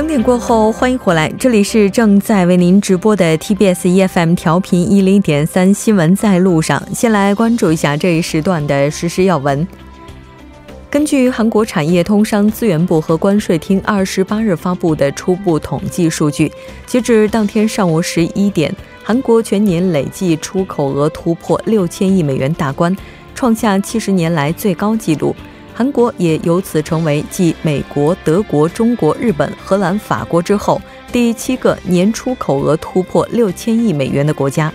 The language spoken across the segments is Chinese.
整点过后，欢迎回来，这里是正在为您直播的 TBS EFM 调频一零点三新闻在路上。先来关注一下这一时段的实时要闻。根据韩国产业通商资源部和关税厅二十八日发布的初步统计数据，截至当天上午十一点，韩国全年累计出口额突破六千亿美元大关，创下七十年来最高纪录。韩国也由此成为继美国、德国、中国、日本、荷兰、法国之后第七个年出口额突破六千亿美元的国家。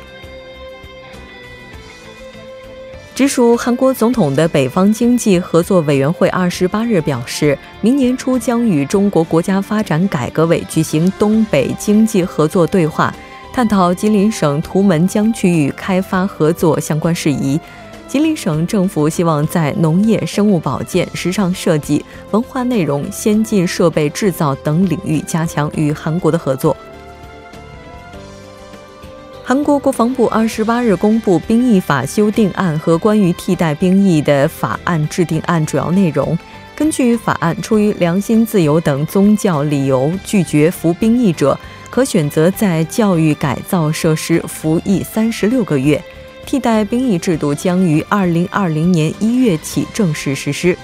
直属韩国总统的北方经济合作委员会二十八日表示，明年初将与中国国家发展改革委举行东北经济合作对话，探讨吉林省图们江区域开发合作相关事宜。吉林省政府希望在农业、生物保健、时尚设计、文化内容、先进设备制造等领域加强与韩国的合作。韩国国防部二十八日公布兵役法修订案和关于替代兵役的法案制定案主要内容。根据法案，出于良心、自由等宗教理由拒绝服兵役者，可选择在教育改造设施服役三十六个月。替代兵役制度将于二零二零年一月起正式实施。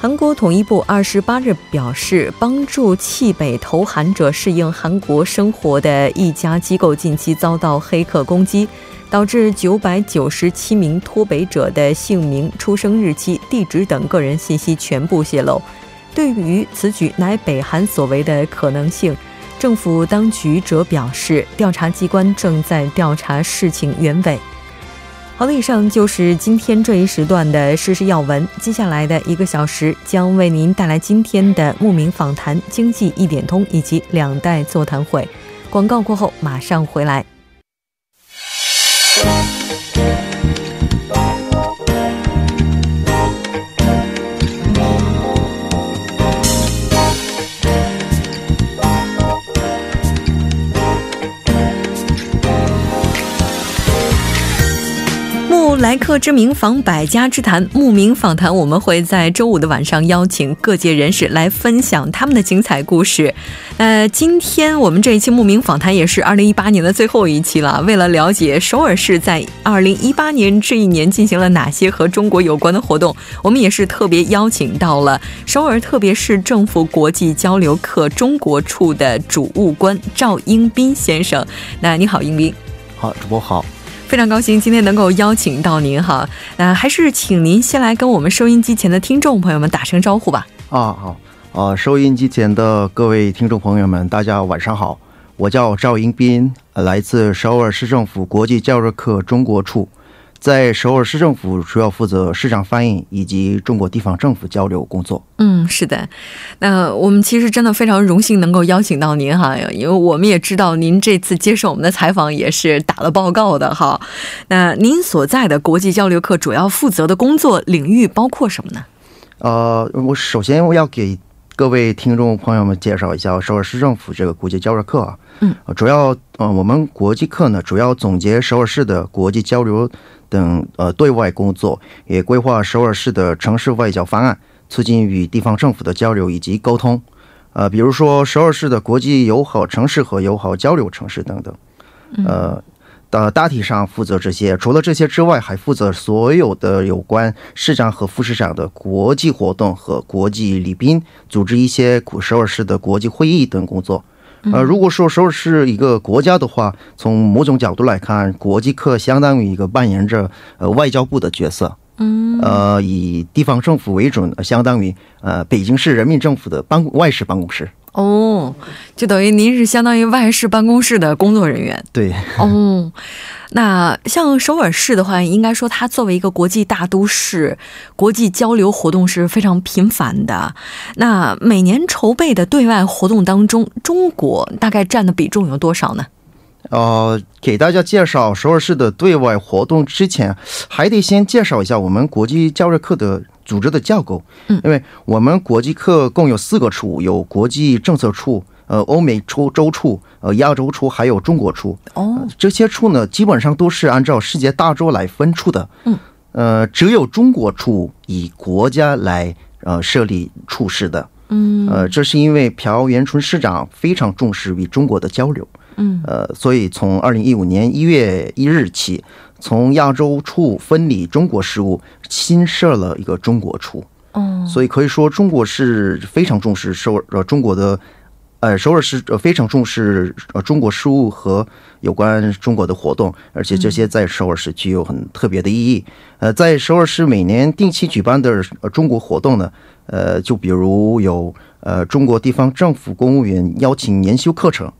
韩国统一部二十八日表示，帮助弃北投韩者适应韩国生活的一家机构近期遭到黑客攻击，导致九百九十七名脱北者的姓名、出生日期、地址等个人信息全部泄露。对于此举乃北韩所为的可能性。政府当局者表示，调查机关正在调查事情原委。好了，以上就是今天这一时段的时事要闻。接下来的一个小时将为您带来今天的慕名访谈、经济一点通以及两代座谈会。广告过后马上回来。来客之名访百家之谈，慕名访谈，我们会在周五的晚上邀请各界人士来分享他们的精彩故事。呃，今天我们这一期慕名访谈也是二零一八年的最后一期了。为了了解首尔市在二零一八年这一年进行了哪些和中国有关的活动，我们也是特别邀请到了首尔特别市政府国际交流课中国处的主务官赵英斌先生。那你好，英斌。好，主播好。非常高兴今天能够邀请到您哈，那还是请您先来跟我们收音机前的听众朋友们打声招呼吧。啊好，呃，收音机前的各位听众朋友们，大家晚上好，我叫赵迎斌，来自首尔市政府国际教育课中国处。在首尔市政府主要负责市长翻译以及中国地方政府交流工作。嗯，是的。那我们其实真的非常荣幸能够邀请到您哈，因为我们也知道您这次接受我们的采访也是打了报告的哈。那您所在的国际交流课主要负责的工作领域包括什么呢？呃，我首先我要给各位听众朋友们介绍一下首尔市政府这个国际交流课啊。嗯，主要呃，我们国际课呢主要总结首尔市的国际交流。等呃对外工作，也规划首尔市的城市外交方案，促进与地方政府的交流以及沟通。呃，比如说首尔市的国际友好城市和友好交流城市等等。呃，大大体上负责这些。除了这些之外，还负责所有的有关市长和副市长的国际活动和国际礼宾，组织一些古首尔市的国际会议等工作。呃，如果说首尔是一个国家的话，从某种角度来看，国际课相当于一个扮演着呃外交部的角色，嗯，呃，以地方政府为准，相当于呃北京市人民政府的办外事办公室。哦，就等于您是相当于外事办公室的工作人员。对。哦。那像首尔市的话，应该说它作为一个国际大都市，国际交流活动是非常频繁的。那每年筹备的对外活动当中，中国大概占的比重有多少呢？呃，给大家介绍首尔市的对外活动之前，还得先介绍一下我们国际教育课的组织的架构。嗯，因为我们国际课共有四个处，有国际政策处。呃，欧美处、洲处、呃，亚洲处，还有中国处。哦，这些处呢，基本上都是按照世界大洲来分处的。嗯，呃，只有中国处以国家来呃设立处室的。嗯，呃，这是因为朴元淳市长非常重视与中国的交流。嗯，呃，所以从二零一五年一月一日起，从亚洲处分离中国事务，新设了一个中国处。哦，所以可以说，中国是非常重视首尔呃中国的，呃首尔是非常重视呃中国事务和有关中国的活动，而且这些在首尔市具有很特别的意义。呃，在首尔市每年定期举办的呃中国活动呢，呃，就比如有呃中国地方政府公务员邀请研修课程。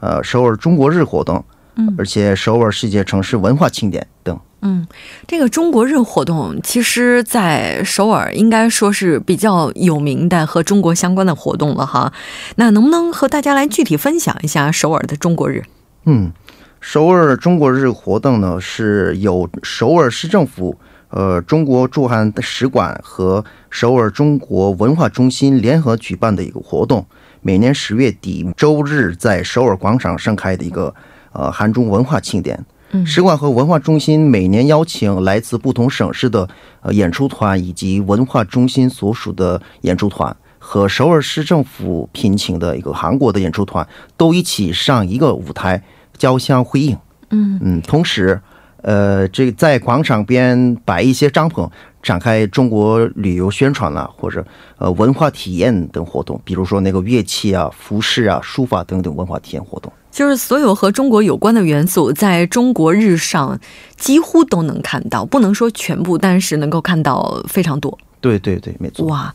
呃，首尔中国日活动，嗯，而且首尔世界城市文化庆典等，嗯，这个中国日活动，其实，在首尔应该说是比较有名的和中国相关的活动了哈。那能不能和大家来具体分享一下首尔的中国日？嗯，首尔中国日活动呢，是由首尔市政府、呃中国驻韩使馆和首尔中国文化中心联合举办的一个活动。每年十月底周日，在首尔广场盛开的一个呃韩中文化庆典。嗯，使馆和文化中心每年邀请来自不同省市的呃演出团，以及文化中心所属的演出团，和首尔市政府聘请的一个韩国的演出团，都一起上一个舞台交相辉映。嗯嗯，同时，呃，这在广场边摆一些帐篷。展开中国旅游宣传了，或者呃文化体验等活动，比如说那个乐器啊、服饰啊、书法等等文化体验活动，就是所有和中国有关的元素，在中国日上几乎都能看到，不能说全部，但是能够看到非常多。对对对，没错。哇。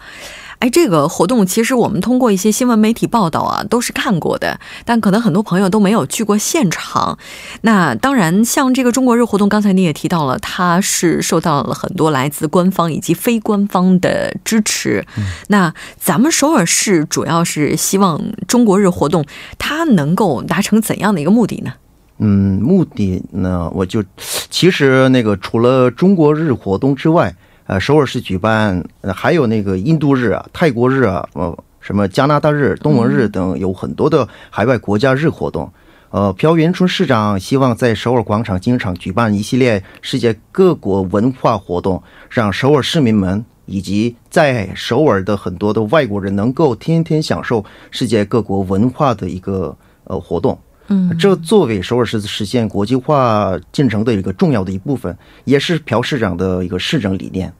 哎，这个活动其实我们通过一些新闻媒体报道啊，都是看过的，但可能很多朋友都没有去过现场。那当然，像这个中国日活动，刚才你也提到了，它是受到了很多来自官方以及非官方的支持。那咱们首尔市主要是希望中国日活动它能够达成怎样的一个目的呢？嗯，目的呢，我就其实那个除了中国日活动之外。呃，首尔市举办，还有那个印度日啊、泰国日啊、呃，什么加拿大日、东盟日等，有很多的海外国家日活动。呃，朴元春市长希望在首尔广场经常举办一系列世界各国文化活动，让首尔市民们以及在首尔的很多的外国人能够天天享受世界各国文化的一个呃活动。嗯，这作为首尔市实现国际化进程的一个重要的一部分，也是朴市长的一个市政理念。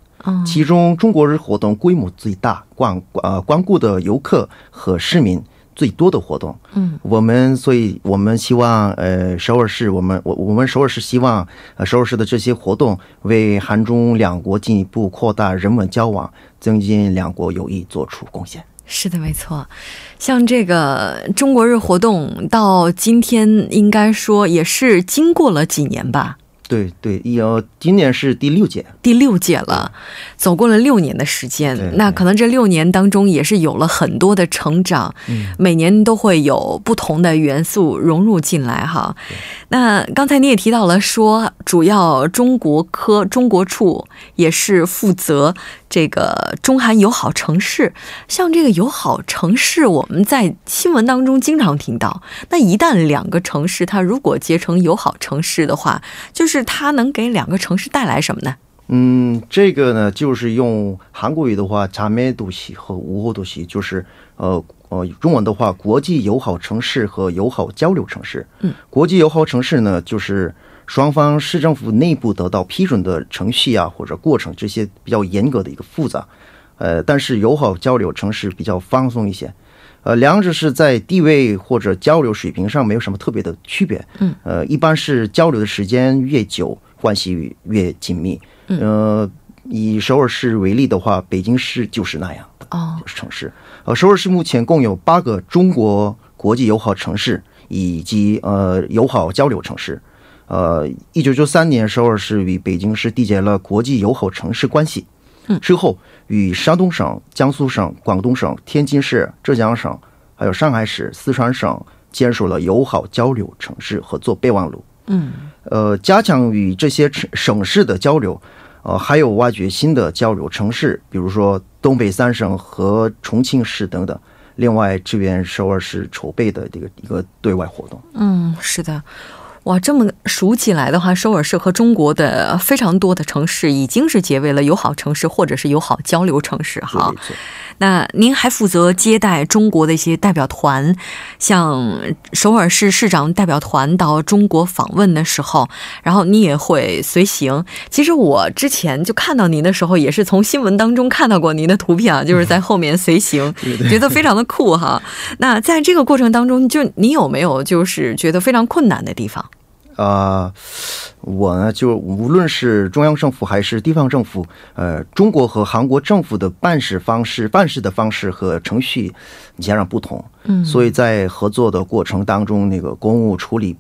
其中中国日活动规模最大，光呃光顾的游客和市民最多的活动。嗯，我们所以我们希望呃首尔市，我们我我们首尔市希望呃首尔市的这些活动为韩中两国进一步扩大人文交往、增进两国友谊做出贡献。是的，没错。像这个中国日活动到今天，应该说也是经过了几年吧。对对，有今年是第六届，第六届了，走过了六年的时间。那可能这六年当中也是有了很多的成长，每年都会有不同的元素融入进来哈。那刚才你也提到了说，主要中国科中国处也是负责这个中韩友好城市。像这个友好城市，我们在新闻当中经常听到。那一旦两个城市它如果结成友好城市的话，就是它能给两个城市带来什么呢？嗯，这个呢，就是用韩国语的话，자매도西和우호都西，就是呃呃，中文的话，国际友好城市和友好交流城市。嗯，国际友好城市呢，就是双方市政府内部得到批准的程序啊，或者过程这些比较严格的一个复杂。呃，但是友好交流城市比较放松一些。 呃，两者是在地位或者交流水平上没有什么特别的区别。嗯，呃，一般是交流的时间越久，关系越紧密。呃，以首尔市为例的话，北京市就是那样的哦，就是城市。呃，首尔市目前共有八个中国国际友好城市以及呃友好交流城市。呃，一九九三年，首尔市与北京市缔结了国际友好城市关系。嗯，之后与山东省、江苏省、广东省、天津市、浙江省，还有上海市、四川省签署了友好交流城市合作备忘录。嗯，呃，加强与这些省市的交流，呃，还有挖掘新的交流城市，比如说东北三省和重庆市等等。另外，支援首尔市筹备的这个一个对外活动。嗯，是的。哇，这么数起来的话，首尔市和中国的非常多的城市已经是结为了友好城市或者是友好交流城市哈。那您还负责接待中国的一些代表团，像首尔市市长代表团到中国访问的时候，然后你也会随行。其实我之前就看到您的时候，也是从新闻当中看到过您的图片啊，就是在后面随行，觉得非常的酷哈。那在这个过程当中，就你有没有就是觉得非常困难的地方？啊，我呢，就无论是中央政府还是地方政府，呃，中国和韩国政府的办事方式、办事的方式和程序截然不同。嗯，所以在合作的过程当中，那个公务处理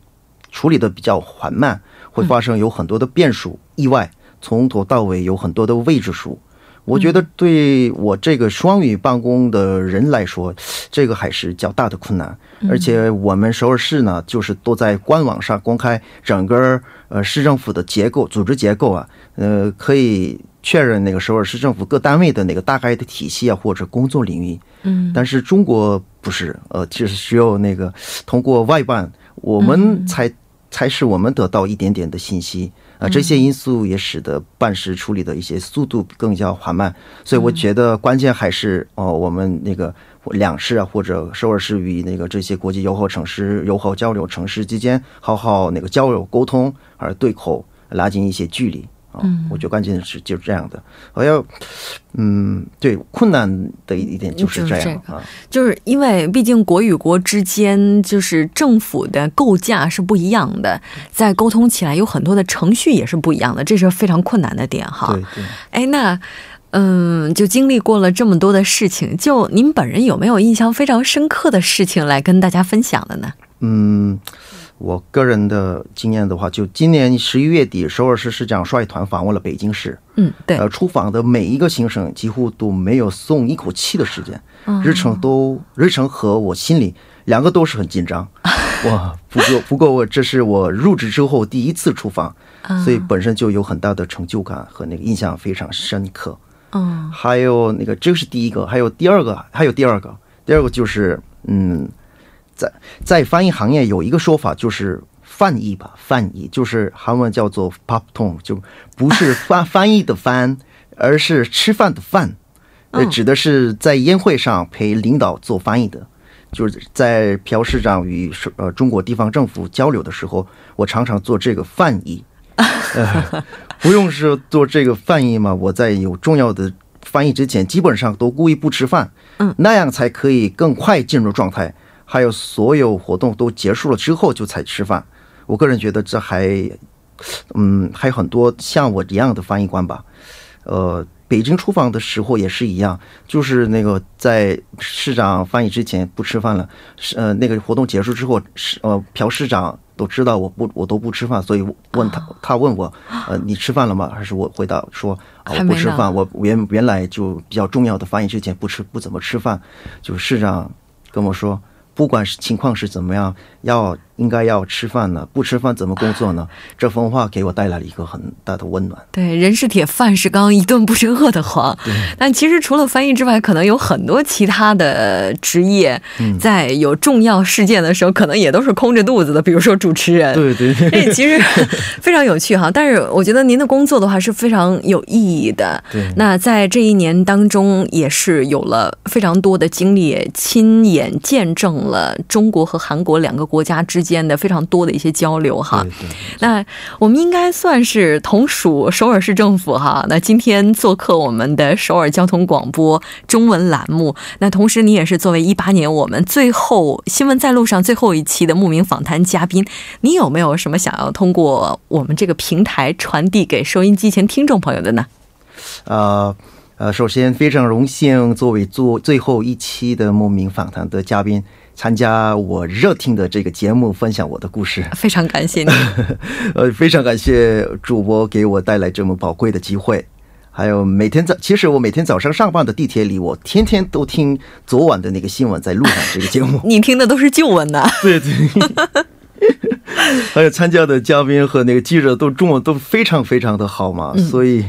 处理的比较缓慢，会发生有很多的变数、意外，从头到尾有很多的未知数。我觉得对我这个双语办公的人来说，这个还是较大的困难。而且我们首尔市呢，就是都在官网上公开整个呃市政府的结构、组织结构啊，呃，可以确认那个首尔市政府各单位的那个大概的体系啊或者工作领域。嗯。但是中国不是，呃，就是需要那个通过外办，我们才才是我们得到一点点的信息。啊，这些因素也使得办事处理的一些速度更加缓慢，所以我觉得关键还是哦，我们那个两市啊，或者首尔市与那个这些国际友好城市友好交流城市之间好好那个交流沟通，而对口拉近一些距离。嗯，我觉得关键是就是这样的。我要，嗯，对，困难的一点就是这样啊，就是因为毕竟国与国之间就是政府的构架是不一样的，在沟通起来有很多的程序也是不一样的，这是非常困难的点哈。对对。哎，那嗯，就经历过了这么多的事情，就您本人有没有印象非常深刻的事情来跟大家分享的呢？嗯。我个人的经验的话，就今年十一月底，首尔市市长率团访问了北京市。嗯，对。呃，出访的每一个行程几乎都没有松一口气的时间，日程都日程和我心里两个都是很紧张。哇，不过不过我这是我入职之后第一次出访，所以本身就有很大的成就感和那个印象非常深刻。嗯，还有那个这是第一个，还有第二个，还有第二个，第二个就是嗯。在在翻译行业有一个说法，就是翻译吧，翻译就是韩文叫做 pop tong，就不是翻翻译的翻，而是吃饭的饭，呃，指的是在宴会上陪领导做翻译的，就是在朴市长与呃中国地方政府交流的时候，我常常做这个翻译，呃，不用是做这个翻译嘛，我在有重要的翻译之前，基本上都故意不吃饭，嗯，那样才可以更快进入状态。还有所有活动都结束了之后就才吃饭，我个人觉得这还，嗯，还有很多像我一样的翻译官吧。呃，北京出访的时候也是一样，就是那个在市长翻译之前不吃饭了，是呃那个活动结束之后，是呃朴市长都知道我不我都不吃饭，所以问他他问我，呃你吃饭了吗？还是我回答说啊我不吃饭，我原原来就比较重要的翻译之前不吃不怎么吃饭，就市长跟我说。不管是情况是怎么样，要。应该要吃饭呢，不吃饭怎么工作呢？这番话给我带来了一个很大的温暖。对，人是铁，饭是钢，一顿不吃饿得慌。但其实除了翻译之外，可能有很多其他的职业，在有重要事件的时候，可能也都是空着肚子的。比如说主持人。对对。这 其实 非常有趣哈。但是我觉得您的工作的话是非常有意义的。对。那在这一年当中，也是有了非常多的经历，亲眼见证了中国和韩国两个国家之。间的非常多的一些交流哈，那我们应该算是同属首尔市政府哈。那今天做客我们的首尔交通广播中文栏目，那同时你也是作为一八年我们最后新闻在路上最后一期的慕名访谈嘉宾，你有没有什么想要通过我们这个平台传递给收音机前听众朋友的呢？呃呃，首先非常荣幸作为做最后一期的慕名访谈的嘉宾。参加我热听的这个节目，分享我的故事，非常感谢你。呃，非常感谢主播给我带来这么宝贵的机会。还有每天早，其实我每天早上上班的地铁里，我天天都听昨晚的那个新闻，在路上这个节目。你听的都是旧闻呐？对对。还有参加的嘉宾和那个记者都中文都非常非常的好嘛，所以。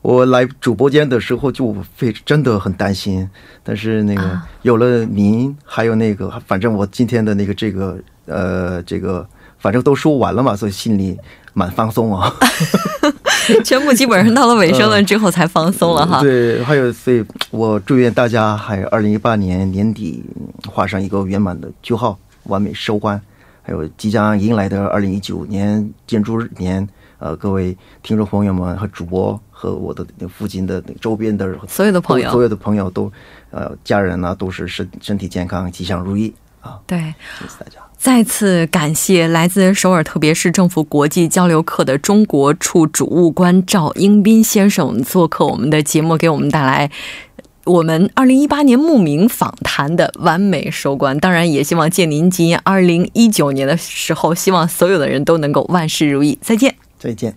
我来主播间的时候就非真的很担心，但是那个有了您，还有那个，反正我今天的那个这个呃这个，反正都说完了嘛，所以心里蛮放松啊。全部基本上到了尾声了之后才放松了哈。对，还有所以，我祝愿大家还有二零一八年年底画上一个圆满的句号，完美收官。还有即将迎来的二零一九年建筑年，呃，各位听众朋友们和主播和我的附近的周边的所有的朋友，所有的朋友都，呃，家人呢都是身身体健康，吉祥如意啊！对，谢谢大家。再次感谢来自首尔特别市政府国际交流课的中国处主务官赵英斌先生做客我们的节目，给我们带来。我们二零一八年慕名访谈的完美收官，当然也希望借您吉言二零一九年的时候，希望所有的人都能够万事如意。再见，再见。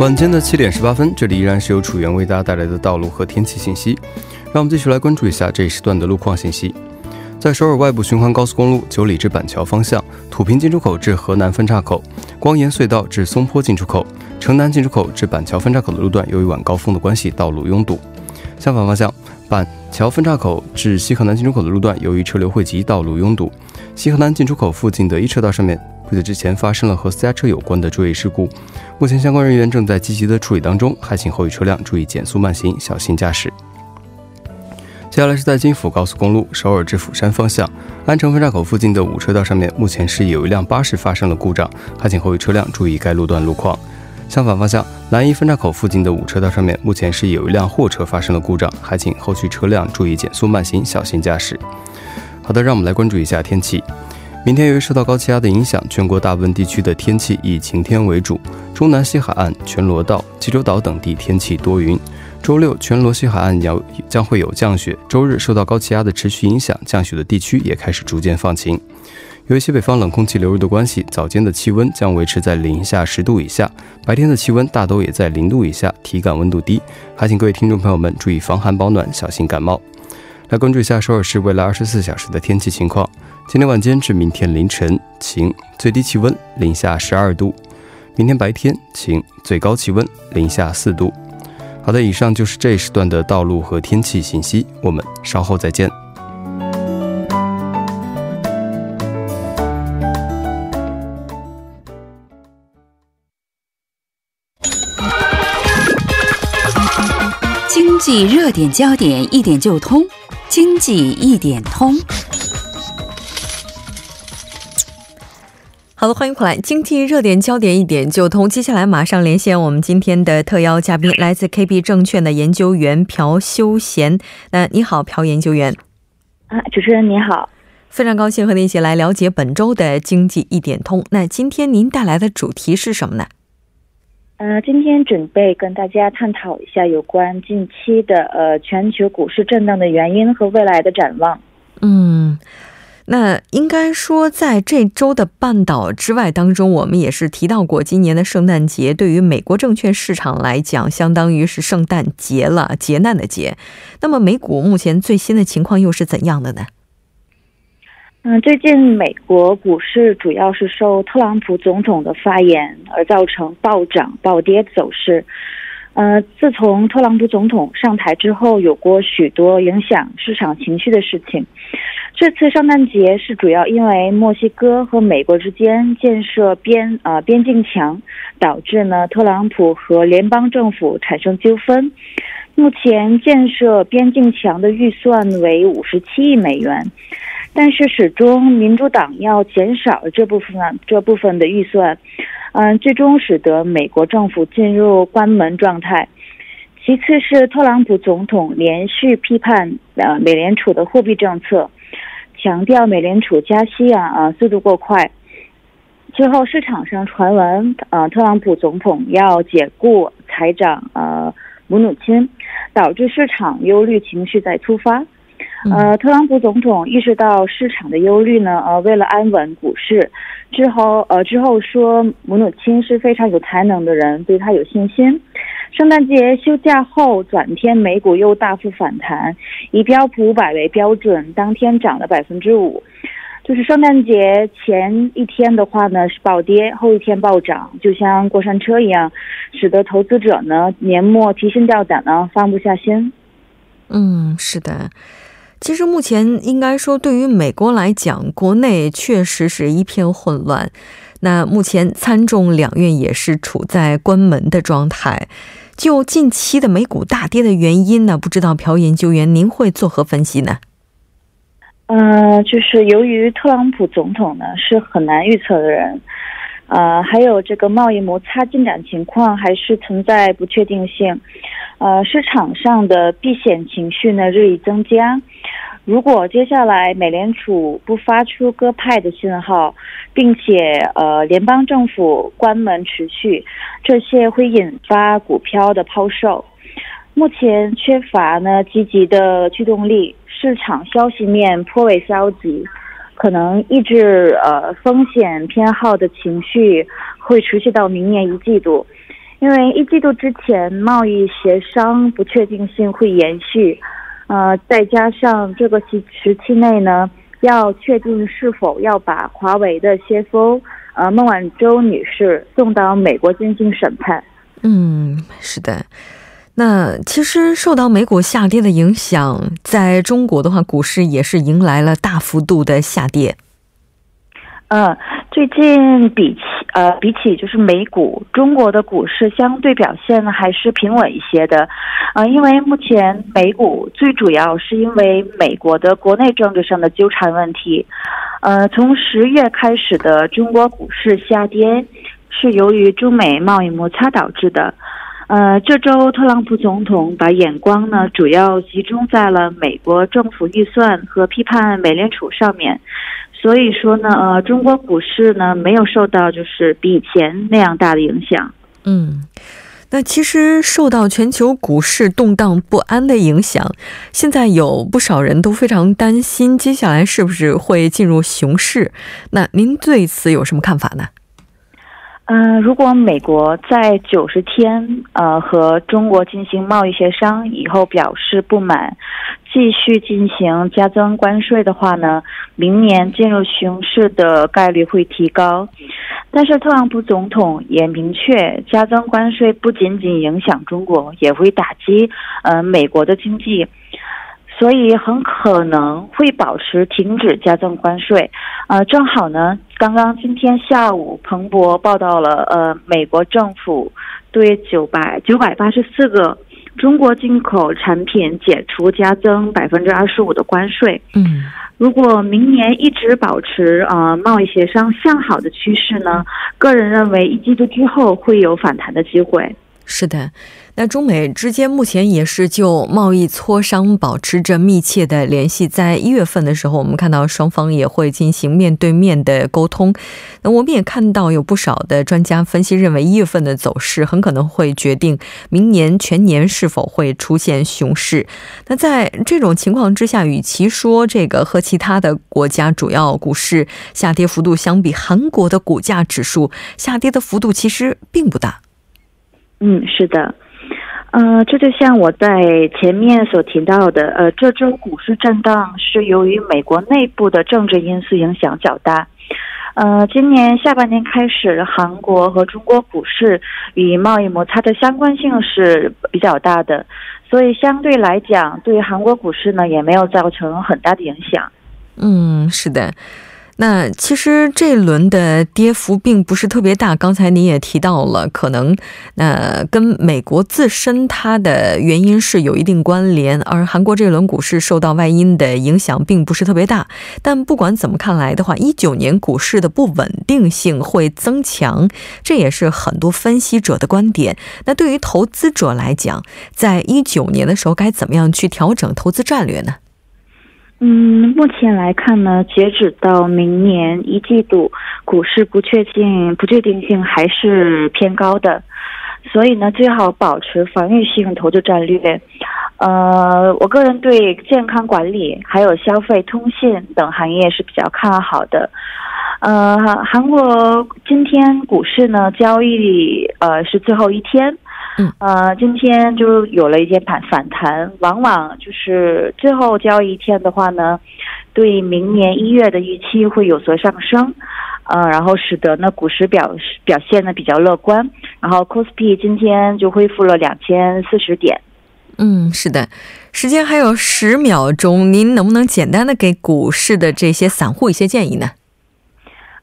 晚间的七点十八分，这里依然是由楚源为大家带来的道路和天气信息。让我们继续来关注一下这一时段的路况信息。在首尔外部循环高速公路九里至板桥方向，土平进出口至河南分岔口、光岩隧道至松坡进出口、城南进出口至板桥分岔口的路段，由于晚高峰的关系，道路拥堵。相反方向，板桥分岔口至西河南进出口的路段，由于车流汇集，道路拥堵。西河南进出口附近的一车道上面。不久之前发生了和私家车有关的追尾事故，目前相关人员正在积极的处理当中，还请后续车辆注意减速慢行，小心驾驶。接下来是在京釜高速公路首尔至釜山方向安城分岔口附近的五车道上面，目前是有一辆巴士发生了故障，还请后续车辆注意该路段路况。相反方向南一分岔口附近的五车道上面，目前是有一辆货车发生了故障，还请后续车辆注意减速慢行，小心驾驶。好的，让我们来关注一下天气。明天由于受到高气压的影响，全国大部分地区的天气以晴天为主。中南西海岸、全罗道、济州岛等地天气多云。周六全罗西海岸要将会有降雪。周日受到高气压的持续影响，降雪的地区也开始逐渐放晴。由于西北方冷空气流入的关系，早间的气温将维持在零下十度以下，白天的气温大都也在零度以下，体感温度低。还请各位听众朋友们注意防寒保暖，小心感冒。来关注一下首尔市未来二十四小时的天气情况。今天晚间至明天凌晨晴，最低气温零下十二度；明天白天晴，最高气温零下四度。好的，以上就是这时段的道路和天气信息，我们稍后再见。经济热点焦点一点就通，经济一点通。好的，欢迎回来。经济热点焦点一点就通。接下来马上连线我们今天的特邀嘉宾，来自 KB 证券的研究员朴修贤。那你好，朴研究员。啊，主持人你好，非常高兴和您一起来了解本周的经济一点通。那今天您带来的主题是什么呢？呃，今天准备跟大家探讨一下有关近期的呃全球股市震荡的原因和未来的展望。嗯。那应该说，在这周的半岛之外当中，我们也是提到过，今年的圣诞节对于美国证券市场来讲，相当于是圣诞节了，劫难的劫。那么，美股目前最新的情况又是怎样的呢？嗯，最近美国股市主要是受特朗普总统的发言而造成暴涨暴跌走势。呃，自从特朗普总统上台之后，有过许多影响市场情绪的事情。这次圣诞节是主要因为墨西哥和美国之间建设边呃边境墙，导致呢特朗普和联邦政府产生纠纷。目前建设边境墙的预算为五十七亿美元，但是始终民主党要减少这部分这部分的预算。嗯，最终使得美国政府进入关门状态。其次是特朗普总统连续批判呃美联储的货币政策，强调美联储加息啊啊速度过快。最后市场上传闻呃特朗普总统要解雇财长呃姆努钦，导致市场忧虑情绪在突发。呃，特朗普总统意识到市场的忧虑呢，呃，为了安稳股市，之后呃之后说姆努钦是非常有才能的人，对他有信心。圣诞节休假后，转天美股又大幅反弹，以标普五百为标准，当天涨了百分之五。就是圣诞节前一天的话呢是暴跌，后一天暴涨，就像过山车一样，使得投资者呢年末提心吊胆呢，放不下心。嗯，是的。其实目前应该说，对于美国来讲，国内确实是一片混乱。那目前参众两院也是处在关门的状态。就近期的美股大跌的原因呢，不知道朴研究员您会作何分析呢？呃，就是由于特朗普总统呢是很难预测的人，呃，还有这个贸易摩擦进展情况还是存在不确定性。呃，市场上的避险情绪呢日益增加。如果接下来美联储不发出鸽派的信号，并且呃联邦政府关门持续，这些会引发股票的抛售。目前缺乏呢积极的驱动力，市场消息面颇为消极，可能抑制呃风险偏好的情绪会持续到明年一季度。因为一季度之前贸易协商不确定性会延续，呃，再加上这个期时期内呢，要确定是否要把华为的 CFO 呃孟晚舟女士送到美国进行审判。嗯，是的。那其实受到美股下跌的影响，在中国的话，股市也是迎来了大幅度的下跌。嗯，最近比起呃比起就是美股，中国的股市相对表现呢还是平稳一些的，呃，因为目前美股最主要是因为美国的国内政治上的纠缠问题，呃，从十月开始的中国股市下跌是由于中美贸易摩擦导致的，呃，这周特朗普总统把眼光呢主要集中在了美国政府预算和批判美联储上面。所以说呢，呃，中国股市呢没有受到就是比以前那样大的影响。嗯，那其实受到全球股市动荡不安的影响，现在有不少人都非常担心接下来是不是会进入熊市。那您对此有什么看法呢？嗯，如果美国在九十天呃和中国进行贸易协商以后表示不满，继续进行加征关税的话呢，明年进入熊市的概率会提高。但是特朗普总统也明确，加征关税不仅仅影响中国，也会打击呃美国的经济。所以很可能会保持停止加征关税，呃，正好呢，刚刚今天下午，彭博报道了，呃，美国政府对九百九百八十四个中国进口产品解除加征百分之二十五的关税。嗯，如果明年一直保持呃贸易协商向好的趋势呢，个人认为一季度之后会有反弹的机会。是的。那中美之间目前也是就贸易磋商保持着密切的联系。在一月份的时候，我们看到双方也会进行面对面的沟通。那我们也看到有不少的专家分析认为，一月份的走势很可能会决定明年全年是否会出现熊市。那在这种情况之下，与其说这个和其他的国家主要股市下跌幅度相比，韩国的股价指数下跌的幅度其实并不大。嗯，是的。呃，这就像我在前面所提到的，呃，这周股市震荡是由于美国内部的政治因素影响较大。呃，今年下半年开始，韩国和中国股市与贸易摩擦的相关性是比较大的，所以相对来讲，对韩国股市呢也没有造成很大的影响。嗯，是的。那其实这一轮的跌幅并不是特别大，刚才您也提到了，可能那跟美国自身它的原因是有一定关联，而韩国这轮股市受到外因的影响并不是特别大。但不管怎么看来的话，一九年股市的不稳定性会增强，这也是很多分析者的观点。那对于投资者来讲，在一九年的时候该怎么样去调整投资战略呢？嗯，目前来看呢，截止到明年一季度，股市不确定不确定性还是偏高的，所以呢，最好保持防御性投资战略。呃，我个人对健康管理还有消费、通信等行业是比较看好的。呃，韩国今天股市呢交易呃是最后一天。嗯，呃，今天就有了一些反反弹，往往就是最后交易一天的话呢，对明年一月的预期会有所上升，呃，然后使得呢股市表表现呢比较乐观，然后 c o s p i 今天就恢复了两千四十点。嗯，是的，时间还有十秒钟，您能不能简单的给股市的这些散户一些建议呢？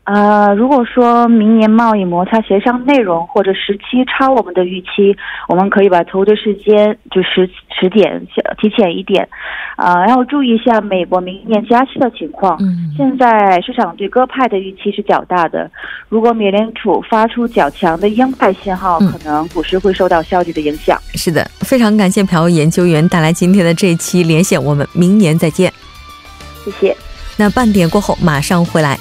呃，如果说明年贸易摩擦协商内容或者时期超我们的预期，我们可以把投资时间就十十点提前一点，呃，要注意一下美国明年加息的情况。嗯，现在市场对鸽派的预期是较大的，如果美联储发出较强的鹰派信号，可能股市会受到消极的影响。是的，非常感谢朴研究员带来今天的这一期连线，我们明年再见。谢谢。那半点过后马上回来。